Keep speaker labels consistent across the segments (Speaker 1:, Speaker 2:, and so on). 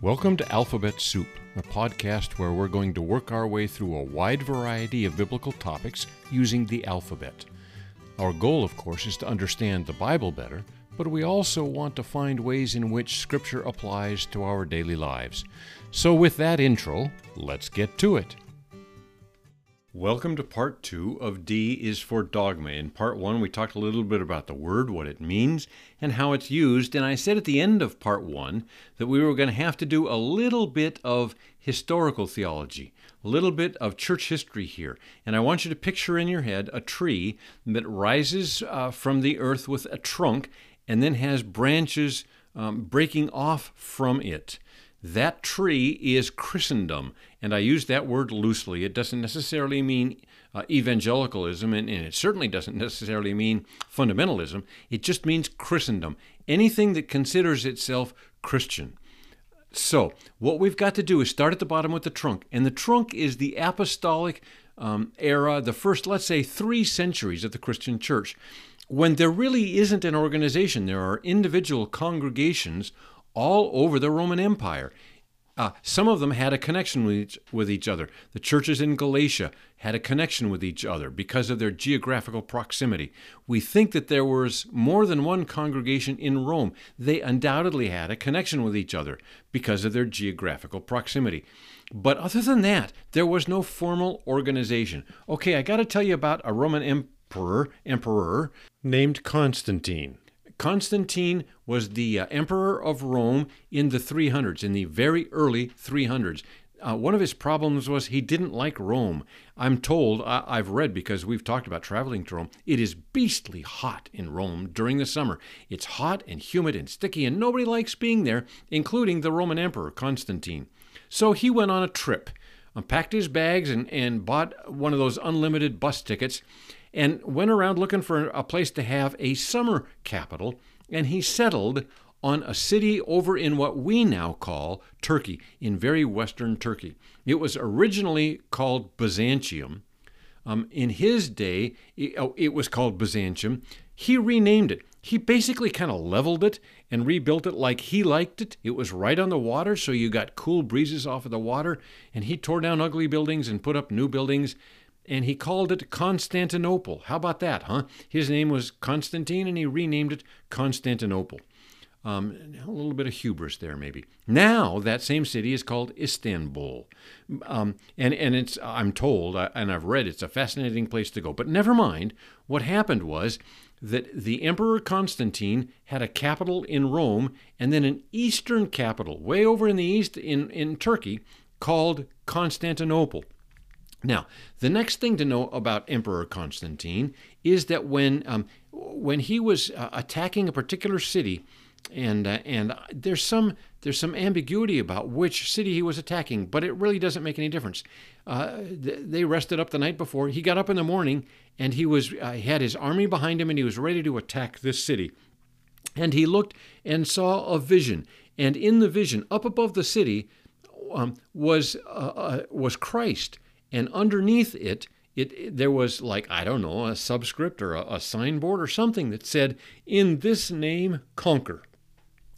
Speaker 1: Welcome to Alphabet Soup, a podcast where we're going to work our way through a wide variety of biblical topics using the alphabet. Our goal, of course, is to understand the Bible better, but we also want to find ways in which Scripture applies to our daily lives. So, with that intro, let's get to it. Welcome to part two of D is for Dogma. In part one, we talked a little bit about the word, what it means, and how it's used. And I said at the end of part one that we were going to have to do a little bit of historical theology, a little bit of church history here. And I want you to picture in your head a tree that rises uh, from the earth with a trunk and then has branches um, breaking off from it. That tree is Christendom, and I use that word loosely. It doesn't necessarily mean uh, evangelicalism, and, and it certainly doesn't necessarily mean fundamentalism. It just means Christendom, anything that considers itself Christian. So, what we've got to do is start at the bottom with the trunk, and the trunk is the apostolic um, era, the first, let's say, three centuries of the Christian church, when there really isn't an organization. There are individual congregations all over the Roman Empire. Uh, some of them had a connection with each, with each other. The churches in Galatia had a connection with each other because of their geographical proximity. We think that there was more than one congregation in Rome. They undoubtedly had a connection with each other because of their geographical proximity. But other than that, there was no formal organization. Okay, I got to tell you about a Roman emperor, emperor named Constantine. Constantine was the uh, emperor of Rome in the 300s, in the very early 300s. Uh, one of his problems was he didn't like Rome. I'm told, I, have read because we've talked about traveling to Rome, it is beastly hot in Rome during the summer. It's hot and humid and sticky, and nobody likes being there, including the Roman Emperor Constantine. So he went on a trip, uh, packed his bags, and, and bought one of those unlimited bus tickets and went around looking for a place to have a summer capital, and he settled on a city over in what we now call Turkey, in very western Turkey. It was originally called Byzantium. Um, in his day, it, oh, it was called Byzantium. He renamed it. He basically kind of leveled it and rebuilt it like he liked it. It was right on the water, so you got cool breezes off of the water. And he tore down ugly buildings and put up new buildings and he called it Constantinople. How about that, huh? His name was Constantine, and he renamed it Constantinople. Um, a little bit of hubris there, maybe. Now that same city is called Istanbul, um, and and it's I'm told and I've read it's a fascinating place to go. But never mind. What happened was that the Emperor Constantine had a capital in Rome, and then an eastern capital way over in the east in in Turkey called Constantinople. Now, the next thing to know about Emperor Constantine is that when um, when he was uh, attacking a particular city, and uh, and there's some there's some ambiguity about which city he was attacking, but it really doesn't make any difference. Uh, they rested up the night before. He got up in the morning, and he was uh, he had his army behind him, and he was ready to attack this city. And he looked and saw a vision, and in the vision, up above the city, um, was uh, uh, was Christ and underneath it, it, it, there was like I don't know a subscript or a, a signboard or something that said, "In this name, conquer."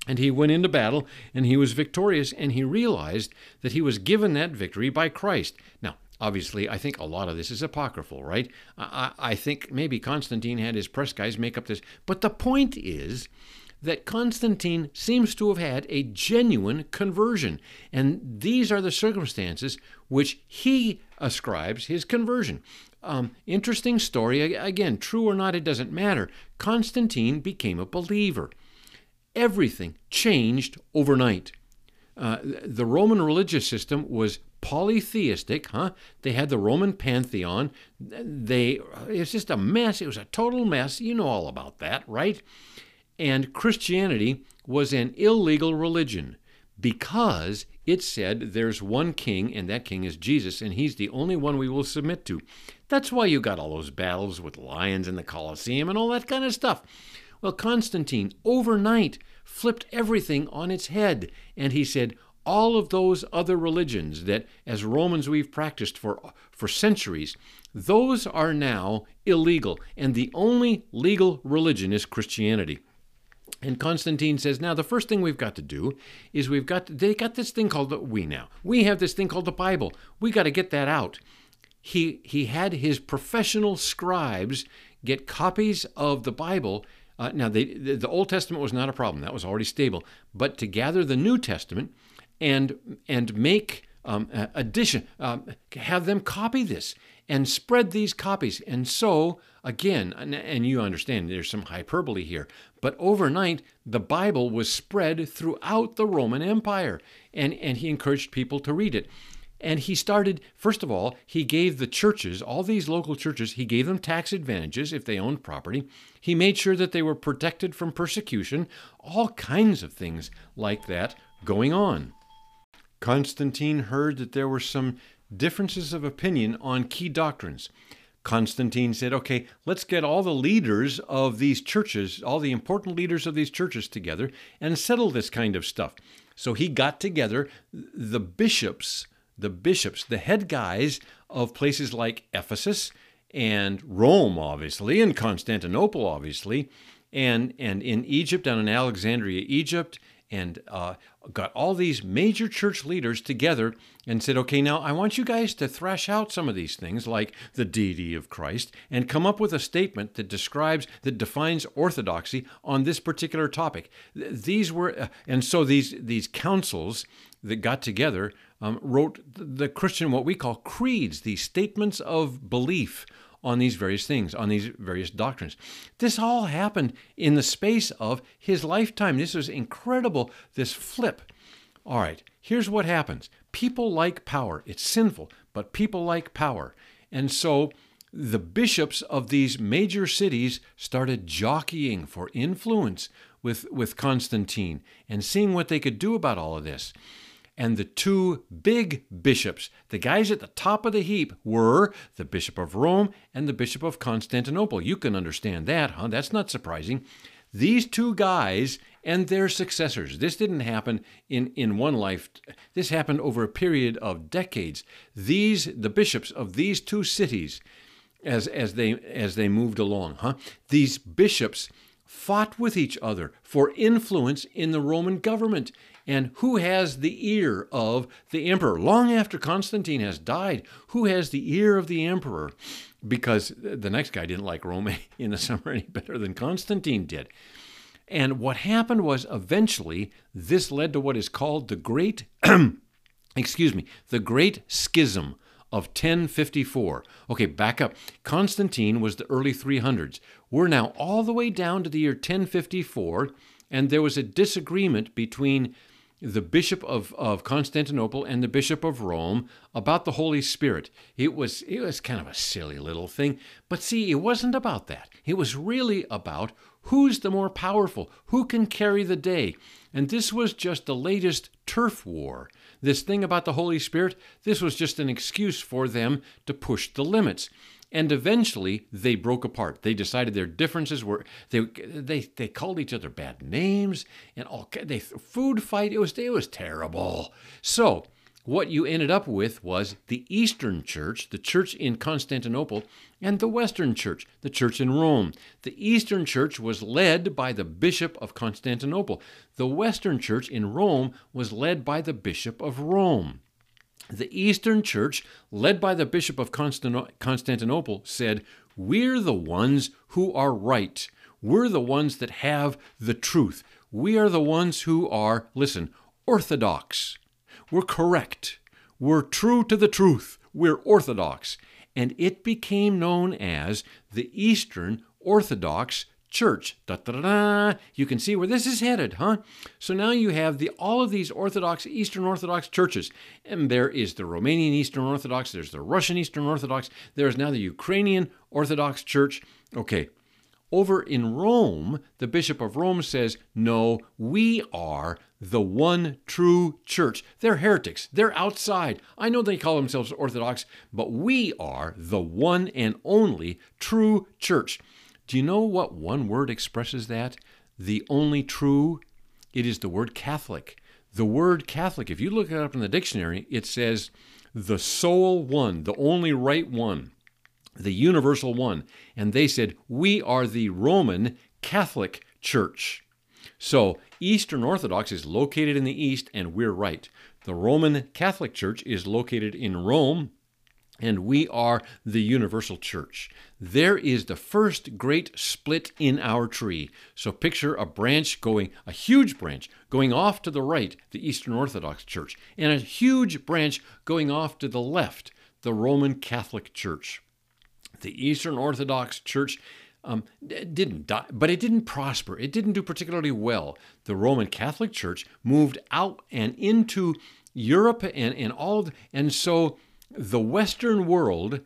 Speaker 1: And he went into battle and he was victorious and he realized that he was given that victory by Christ. Now, obviously, I think a lot of this is apocryphal, right? I, I think maybe Constantine had his press guys make up this. But the point is that Constantine seems to have had a genuine conversion. And these are the circumstances which he ascribes his conversion. Um, interesting story. Again, true or not, it doesn't matter. Constantine became a believer. Everything changed overnight. Uh, the Roman religious system was polytheistic, huh? They had the Roman pantheon. They it's just a mess. It was a total mess. You know all about that, right? And Christianity was an illegal religion because it said there's one king, and that king is Jesus, and he's the only one we will submit to. That's why you got all those battles with lions in the Colosseum and all that kind of stuff. Well, Constantine overnight flipped everything on its head, and he said, all of those other religions that as Romans we've practiced for for centuries those are now illegal and the only legal religion is Christianity And Constantine says, now the first thing we've got to do is we've got, they got this thing called the, we now, we have this thing called the Bible. We got to get that out. He, he had his professional scribes get copies of the Bible. Uh, now, they, the, the Old Testament was not a problem, that was already stable. But to gather the New Testament and, and make um, addition, um, have them copy this and spread these copies. And so, again, and, you understand there's some hyperbole here, but overnight the Bible was spread throughout the Roman Empire, and, and he encouraged people to read it. And he started, first of all, he gave the churches, all these local churches, he gave them tax advantages if they owned property. He made sure that they were protected from persecution, all kinds of things like that going on. Constantine heard that there were some differences of opinion on key doctrines. Constantine said, okay, let's get all the leaders of these churches, all the important leaders of these churches together and settle this kind of stuff. So he got together the bishops, the bishops, the head guys of places like Ephesus and Rome, obviously, and Constantinople, obviously, and, and in Egypt, down in Alexandria, Egypt, and uh, got all these major church leaders together and said, okay, now I want you guys to thrash out some of these things like the deity of Christ and come up with a statement that describes, that defines orthodoxy on this particular topic. These were, uh, and so these, these councils that got together um, wrote the Christian, what we call creeds, these statements of belief on these various things, on these various doctrines. This all happened in the space of his lifetime. This was incredible, this flip. All right, here's what happens people like power. It's sinful, but people like power. And so the bishops of these major cities started jockeying for influence with, with Constantine and seeing what they could do about all of this and the two big bishops, the guys at the top of the heap, were the Bishop of Rome and the Bishop of Constantinople. You can understand that, huh? That's not surprising. These two guys and their successors. This didn't happen in, in one life. This happened over a period of decades. These, the bishops of these two cities, as, as, they, as they moved along, huh? These bishops fought with each other for influence in the Roman government and who has the ear of the emperor? Long after Constantine has died, who has the ear of the emperor? Because the next guy didn't like Rome in the summer any better than Constantine did. And what happened was eventually this led to what is called the Great, excuse me, the Great Schism of 1054. Okay, back up. Constantine was the early 300s. We're now all the way down to the year 1054, and there was a disagreement between the bishop of, of Constantinople and the bishop of Rome about the Holy Spirit. It was it was kind of a silly little thing, but see, it wasn't about that. It was really about who's the more powerful, who can carry the day. And this was just the latest turf war. This thing about the Holy Spirit, this was just an excuse for them to push the limits and eventually they broke apart. They decided their differences were they they they called each other bad names and all they food fight. It was it was terrible. So what you ended up with was the Eastern Church, the church in Constantinople, and the Western Church, the church in Rome. The Eastern Church was led by the Bishop of Constantinople. The Western Church in Rome was led by the Bishop of Rome. The Eastern Church, led by the Bishop of Constantinople, said, We're the ones who are right. We're the ones that have the truth. We are the ones who are, listen, orthodox. We're correct. We're true to the truth. We're orthodox. And it became known as the Eastern Orthodox church. Da, da, da, you can see where this is headed, huh? So now you have the all of these Orthodox, Eastern Orthodox churches. And there is the Romanian Eastern Orthodox, there's the Russian Eastern Orthodox, there's now the Ukrainian Orthodox Church. Okay. Over in Rome, the Bishop of Rome says, No, we are the one true church. They're heretics. They're outside. I know they call themselves Orthodox, but we are the one and only true church. Do you know what one word expresses that? The only true? It is the word Catholic. The word Catholic, if you look it up in the dictionary, it says the sole one, the only right one, the universal one. And they said, We are the Roman Catholic Church. So, Eastern Orthodox is located in the east, and we're right. The Roman Catholic Church is located in Rome, and we are the universal church. There is the first great split in our tree. So picture a branch going, a huge branch going off to the right, the Eastern Orthodox Church, and a huge branch going off to the left, the Roman Catholic Church. The Eastern Orthodox Church um, didn't die, but it didn't prosper. It didn't do particularly well. The Roman Catholic Church moved out and into Europe and, and all, and so the Western world,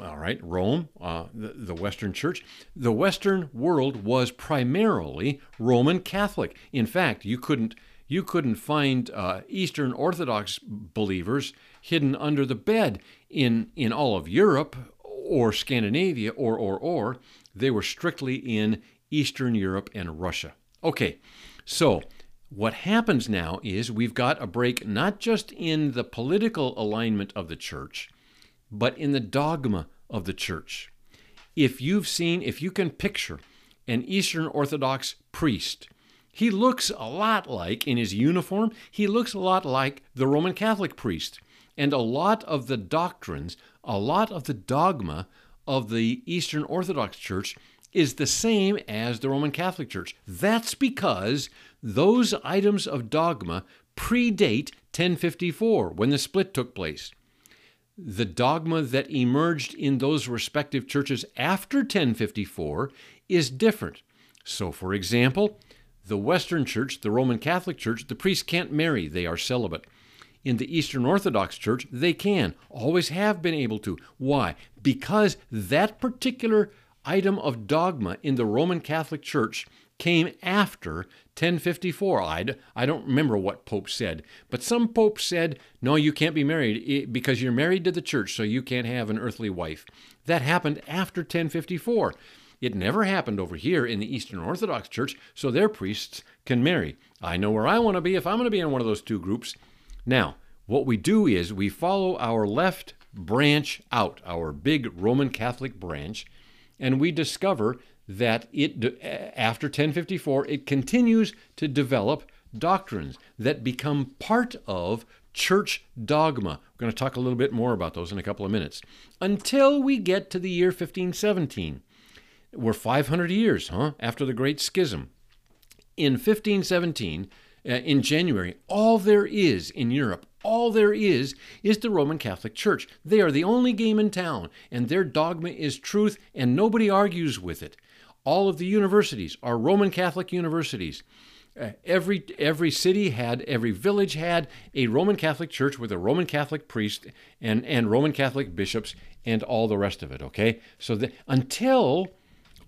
Speaker 1: all right, Rome, uh, the, the Western Church, the Western world was primarily Roman Catholic. In fact, you couldn't you couldn't find uh, Eastern Orthodox believers hidden under the bed in in all of Europe or Scandinavia or or or. They were strictly in Eastern Europe and Russia. Okay, so what happens now is we've got a break not just in the political alignment of the church, but in the dogma of the church. If you've seen, if you can picture an Eastern Orthodox priest, he looks a lot like, in his uniform, he looks a lot like the Roman Catholic priest. And a lot of the doctrines, a lot of the dogma of the Eastern Orthodox Church is the same as the Roman Catholic Church. That's because those items of dogma predate 1054 when the split took place. The dogma that emerged in those respective churches after 1054 is different. So, for example, the Western Church, the Roman Catholic Church, the priests can't marry, they are celibate. In the Eastern Orthodox Church, they can, always have been able to. Why? Because that particular item of dogma in the Roman Catholic Church came after 1054. I, I don't remember what Pope said, but some Pope said, no, you can't be married because you're married to the church, so you can't have an earthly wife. That happened after 1054. It never happened over here in the Eastern Orthodox Church, so their priests can marry. I know where I want to be if I'm going to be in one of those two groups. Now, what we do is we follow our left branch out, our big Roman Catholic branch, and we discover that it after 1054 it continues to develop doctrines that become part of church dogma. We're going to talk a little bit more about those in a couple of minutes. Until we get to the year 1517. We're 500 years, huh, after the Great Schism. In 1517, uh, in January, all there is in Europe, all there is, is the Roman Catholic Church. They are the only game in town, and their dogma is truth, and nobody argues with it. All of the universities are Roman Catholic universities. Uh, every every city had, every village had a Roman Catholic church with a Roman Catholic priest and and Roman Catholic bishops and all the rest of it. Okay, so the, until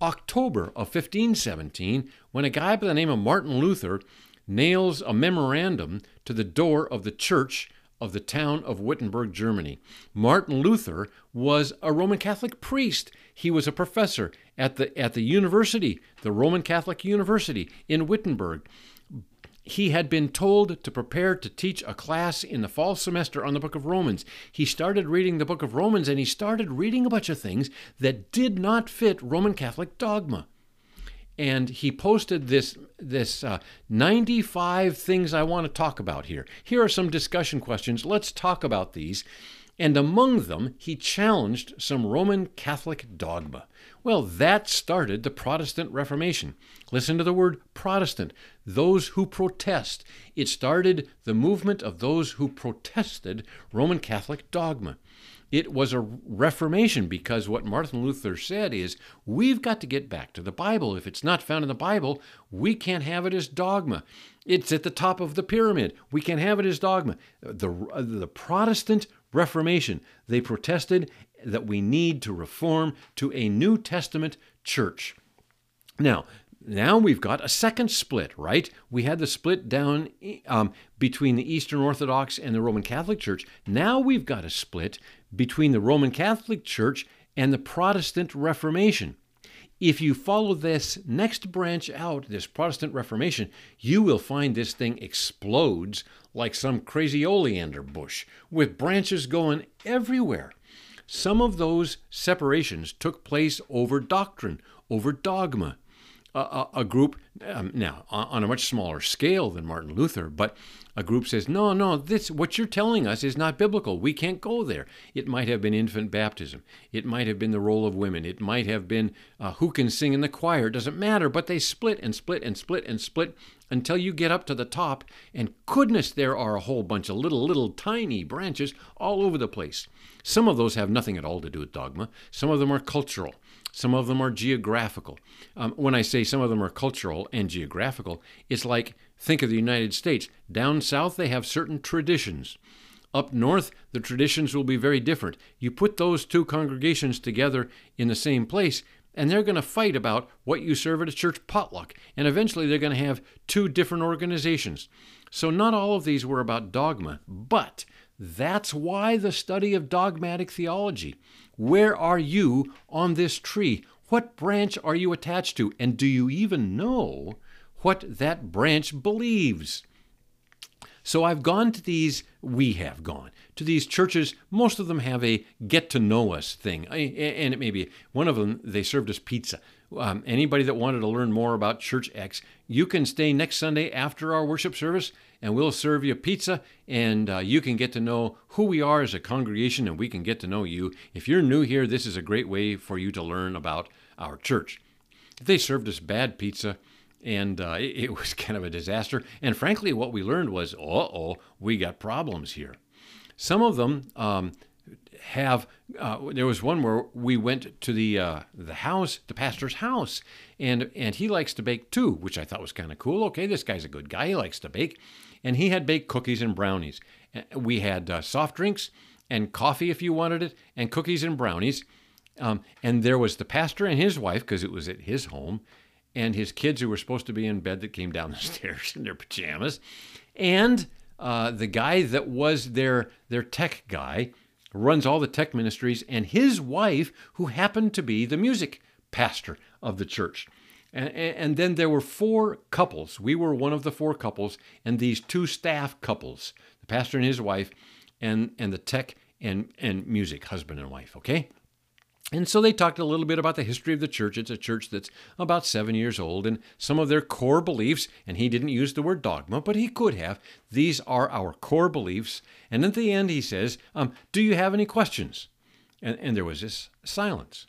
Speaker 1: October of 1517, when a guy by the name of Martin Luther nails a memorandum to the door of the church of the town of Wittenberg, Germany. Martin Luther was a Roman Catholic priest. He was a professor at the, at the university, the Roman Catholic University in Wittenberg. He had been told to prepare to teach a class in the fall semester on the book of Romans. He started reading the book of Romans and he started reading a bunch of things that did not fit Roman Catholic dogma and he posted this this uh, 95 things I want to talk about here. Here are some discussion questions. Let's talk about these. And among them, he challenged some Roman Catholic dogma. Well, that started the Protestant Reformation. Listen to the word Protestant, those who protest. It started the movement of those who protested Roman Catholic dogma it was a reformation because what Martin Luther said is we've got to get back to the Bible. If it's not found in the Bible, we can't have it as dogma. It's at the top of the pyramid. We can't have it as dogma. The, the Protestant Reformation, they protested that we need to reform to a New Testament church. Now, now we've got a second split, right? We had the split down um, between the Eastern Orthodox and the Roman Catholic Church. Now we've got a split between the Roman Catholic Church and the Protestant Reformation. If you follow this next branch out, this Protestant Reformation, you will find this thing explodes like some crazy oleander bush, with branches going everywhere. Some of those separations took place over doctrine, over dogma. A, a group, um, now on a much smaller scale than Martin Luther, but a group says, no, no, this what you're telling us is not biblical. We can't go there. It might have been infant baptism. It might have been the role of women. It might have been uh, who can sing in the choir. It doesn't matter. But they split and split and split and split until you get up to the top. And goodness, there are a whole bunch of little, little tiny branches all over the place. Some of those have nothing at all to do with dogma. Some of them are cultural. Some of them are geographical. Um, when I say some of them are cultural and geographical, it's like think of the United States. Down south, they have certain traditions. Up north, the traditions will be very different. You put those two congregations together in the same place, and they're going to fight about what you serve at a church potluck. And eventually, they're going to have two different organizations. So, not all of these were about dogma, but that's why the study of dogmatic theology. Where are you on this tree? What branch are you attached to? And do you even know what that branch believes? So I've gone to these, we have gone to these churches. Most of them have a get to know us thing. And it may be one of them, they served us pizza. Um, anybody that wanted to learn more about Church X, you can stay next Sunday after our worship service and we'll serve you pizza and uh, you can get to know who we are as a congregation and we can get to know you. If you're new here, this is a great way for you to learn about our church. They served us bad pizza and uh, it, it was kind of a disaster. And frankly, what we learned was, uh oh, we got problems here. Some of them um, have. Uh, there was one where we went to the uh, the house, the pastor's house, and and he likes to bake too, which I thought was kind of cool. Okay, this guy's a good guy. He likes to bake, and he had baked cookies and brownies. We had uh, soft drinks and coffee if you wanted it, and cookies and brownies. Um, and there was the pastor and his wife because it was at his home, and his kids who were supposed to be in bed that came down the stairs in their pajamas, and uh, the guy that was their their tech guy runs all the tech ministries, and his wife who happened to be the music pastor of the church. And, and then there were four couples. We were one of the four couples, and these two staff couples, the pastor and his wife, and, and the tech and, and music, husband and wife, okay? And so they talked a little bit about the history of the church. It's a church that's about seven years old, and some of their core beliefs, and he didn't use the word dogma, but he could have. These are our core beliefs. And at the end, he says, um, Do you have any questions? And, and there was this silence.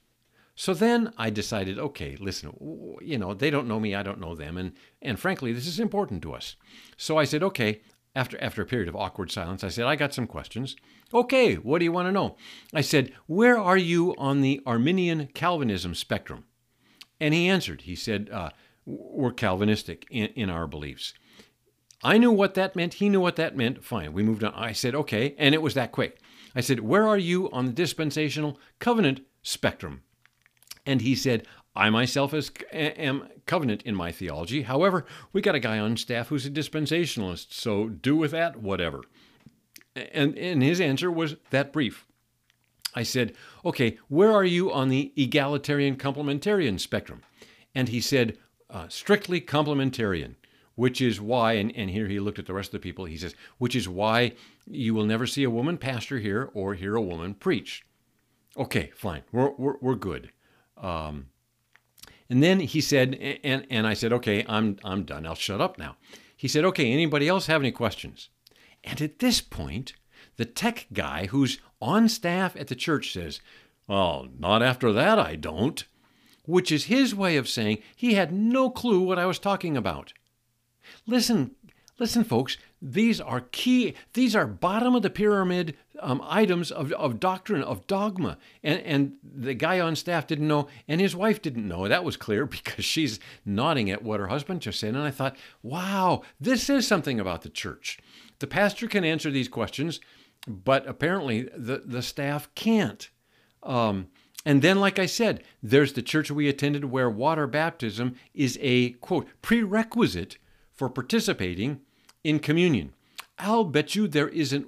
Speaker 1: So then I decided, okay, listen, you know, they don't know me, I don't know them, and and frankly, this is important to us. So I said, okay, after after a period of awkward silence, I said, I got some questions. Okay, what do you want to know? I said, Where are you on the Arminian Calvinism spectrum? And he answered, he said, uh, We're Calvinistic in, in our beliefs. I knew what that meant. He knew what that meant. Fine, we moved on. I said, Okay, and it was that quick. I said, Where are you on the dispensational covenant spectrum? And he said, I myself is, am covenant in my theology. However, we got a guy on staff who's a dispensationalist, so do with that whatever. And, and his answer was that brief. I said, Okay, where are you on the egalitarian complementarian spectrum? And he said, uh, strictly complementarian, which is why, and, and here he looked at the rest of the people, he says, which is why you will never see a woman pastor here or hear a woman preach. Okay, fine, we're, we're, we're good. Um, and then he said, and, and I said, okay, I'm, I'm done. I'll shut up now. He said, okay, anybody else have any questions? And at this point, the tech guy who's on staff at the church says, Well, not after that, I don't. Which is his way of saying he had no clue what I was talking about. Listen, listen, folks, these are key, these are bottom of the pyramid um, items of, of doctrine, of dogma. And, and the guy on staff didn't know, and his wife didn't know. That was clear because she's nodding at what her husband just said. And I thought, wow, this is something about the church. The pastor can answer these questions, but apparently the, the staff can't. Um, and then, like I said, there's the church we attended where water baptism is a quote prerequisite for participating in communion. I'll bet you there isn't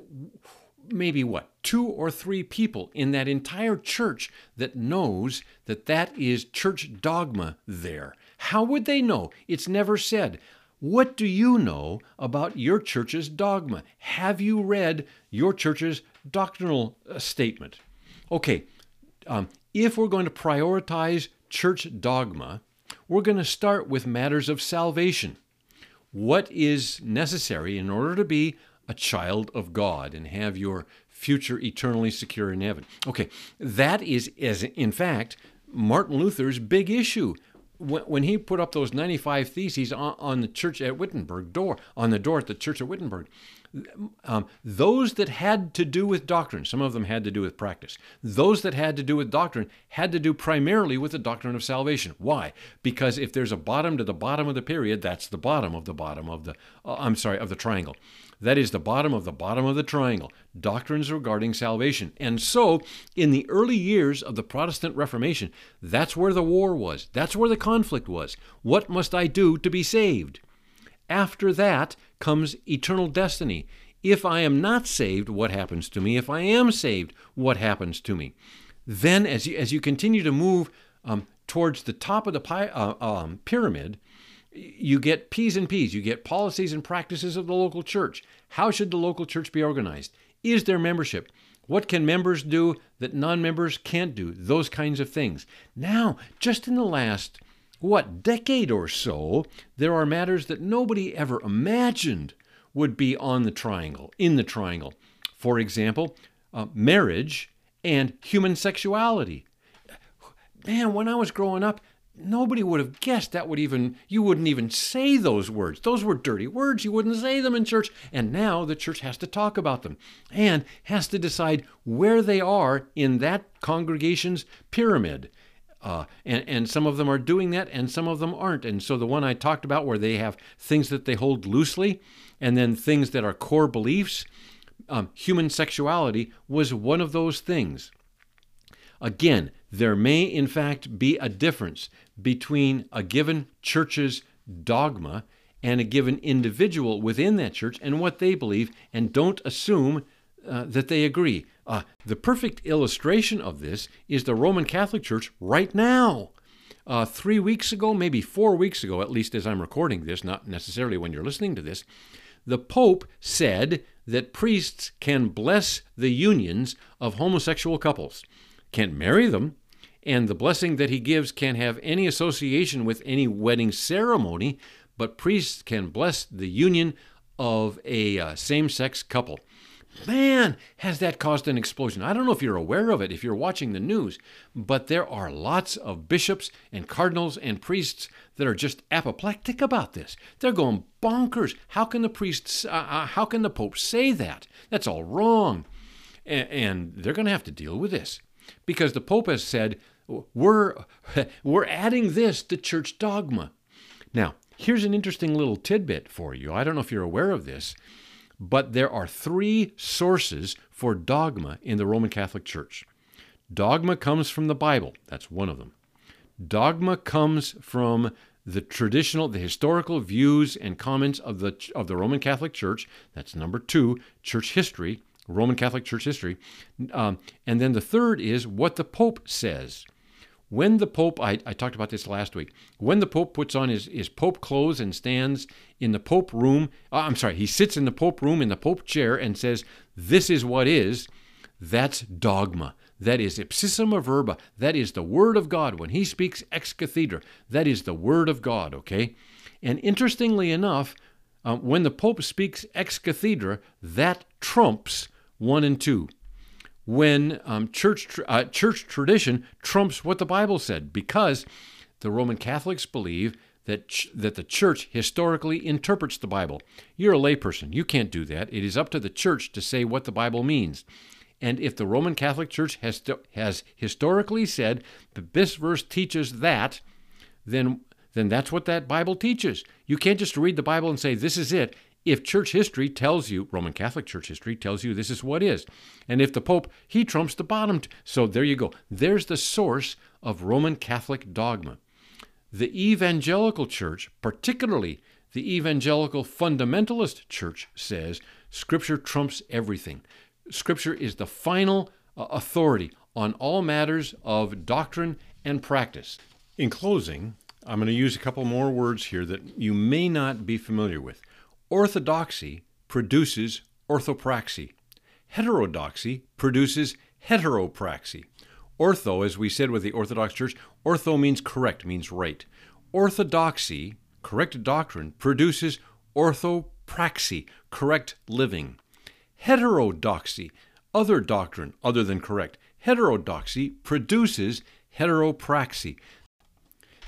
Speaker 1: maybe what, two or three people in that entire church that knows that that is church dogma there. How would they know? It's never said. What do you know about your church's dogma? Have you read your church's doctrinal uh, statement? Okay, um, if we're going to prioritize church dogma, we're going to start with matters of salvation. What is necessary in order to be a child of God and have your future eternally secure in heaven? Okay, that is, as in fact, Martin Luther's big issue when he put up those 95 theses on, the church at Wittenberg door, on the door at the church at Wittenberg, um, those that had to do with doctrine, some of them had to do with practice, those that had to do with doctrine had to do primarily with the doctrine of salvation. Why? Because if there's a bottom to the bottom of the period, that's the bottom of the bottom of the, uh, I'm sorry, of the triangle. That is the bottom of the bottom of the triangle, doctrines regarding salvation. And so, in the early years of the Protestant Reformation, that's where the war was. That's where the conflict was. What must I do to be saved? After that comes eternal destiny. If I am not saved, what happens to me? If I am saved, what happens to me? Then, as you, as you continue to move um, towards the top of the uh, um, pyramid, you get P's and P's. You get policies and practices of the local church. How should the local church be organized? Is there membership? What can members do that non members can't do? Those kinds of things. Now, just in the last what, decade or so, there are matters that nobody ever imagined would be on the triangle, in the triangle. For example, uh, marriage and human sexuality. Man, when I was growing up, nobody would have guessed that would even, you wouldn't even say those words. Those were dirty words. You wouldn't say them in church. And now the church has to talk about them and has to decide where they are in that congregation's pyramid. Uh, and, and some of them are doing that and some of them aren't. And so the one I talked about where they have things that they hold loosely and then things that are core beliefs, um, human sexuality was one of those things. Again, there may in fact be a difference between a given church's dogma and a given individual within that church and what they believe, and don't assume uh, that they agree. Uh, the perfect illustration of this is the Roman Catholic Church right now. Uh, three weeks ago, maybe four weeks ago, at least as I'm recording this, not necessarily when you're listening to this, the Pope said that priests can bless the unions of homosexual couples, can't marry them, and the blessing that he gives can't have any association with any wedding ceremony, but priests can bless the union of a uh, same sex couple. Man, has that caused an explosion. I don't know if you're aware of it, if you're watching the news, but there are lots of bishops and cardinals and priests that are just apoplectic about this. They're going bonkers. How can the priests, uh, uh, how can the pope say that? That's all wrong. And, and they're going to have to deal with this because the pope has said, we're, we're adding this to church dogma. Now, here's an interesting little tidbit for you. I don't know if you're aware of this. But there are three sources for dogma in the Roman Catholic Church. Dogma comes from the Bible, that's one of them. Dogma comes from the traditional, the historical views and comments of the, of the Roman Catholic Church, that's number two, church history, Roman Catholic Church history. Um, and then the third is what the Pope says. When the Pope, I, I talked about this last week, when the Pope puts on his, his Pope clothes and stands in the Pope room, uh, I'm sorry, he sits in the Pope room in the Pope chair and says, This is what is, that's dogma. That is ipsissima verba. That is the Word of God. When he speaks ex cathedra, that is the Word of God, okay? And interestingly enough, uh, when the Pope speaks ex cathedra, that trumps 1 and 2 when um, church uh, church tradition trumps what the Bible said, because the Roman Catholics believe that ch- that the church historically interprets the Bible. You're a layperson; you can't do that. It is up to the church to say what the Bible means. And if the Roman Catholic Church has to, has historically said that this verse teaches that, then then that's what that Bible teaches. You can't just read the Bible and say this is it if church history tells you, Roman Catholic church history tells you this is what is. And if the Pope, he trumps the bottom. T- so there you go. There's the source of Roman Catholic dogma. The evangelical church, particularly the evangelical fundamentalist church, says Scripture trumps everything. Scripture is the final uh, authority on all matters of doctrine and practice. In closing, I'm going to use a couple more words here that you may not be familiar with. Orthodoxy produces orthopraxy. Heterodoxy produces heteropraxy. Ortho, as we said with the Orthodox Church, ortho means correct, means right. Orthodoxy, correct doctrine, produces orthopraxy, correct living. Heterodoxy, other doctrine other than correct. Heterodoxy produces heteropraxy.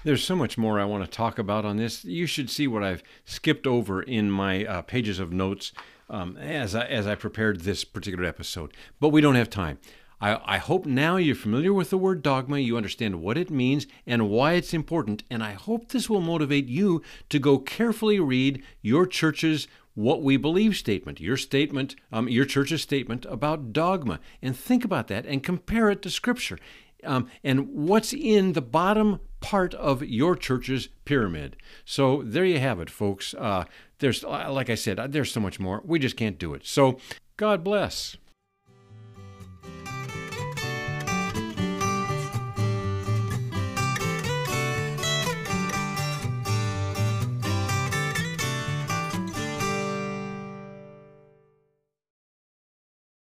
Speaker 1: There's so much more I want to talk about on this. You should see what I've skipped over in my uh, pages of notes um, as, I, as I prepared this particular episode. But we don't have time. I, I, hope now you're familiar with the word dogma, you understand what it means and why it's important, and I hope this will motivate you to go carefully read your church's what we believe statement, your statement, um, your church's statement about dogma, and think about that and compare it to Scripture. Um, and what's in the bottom part of your church's pyramid. So there you have it, folks. Uh, there's, like I said, there's so much more. We just can't do it. So God bless.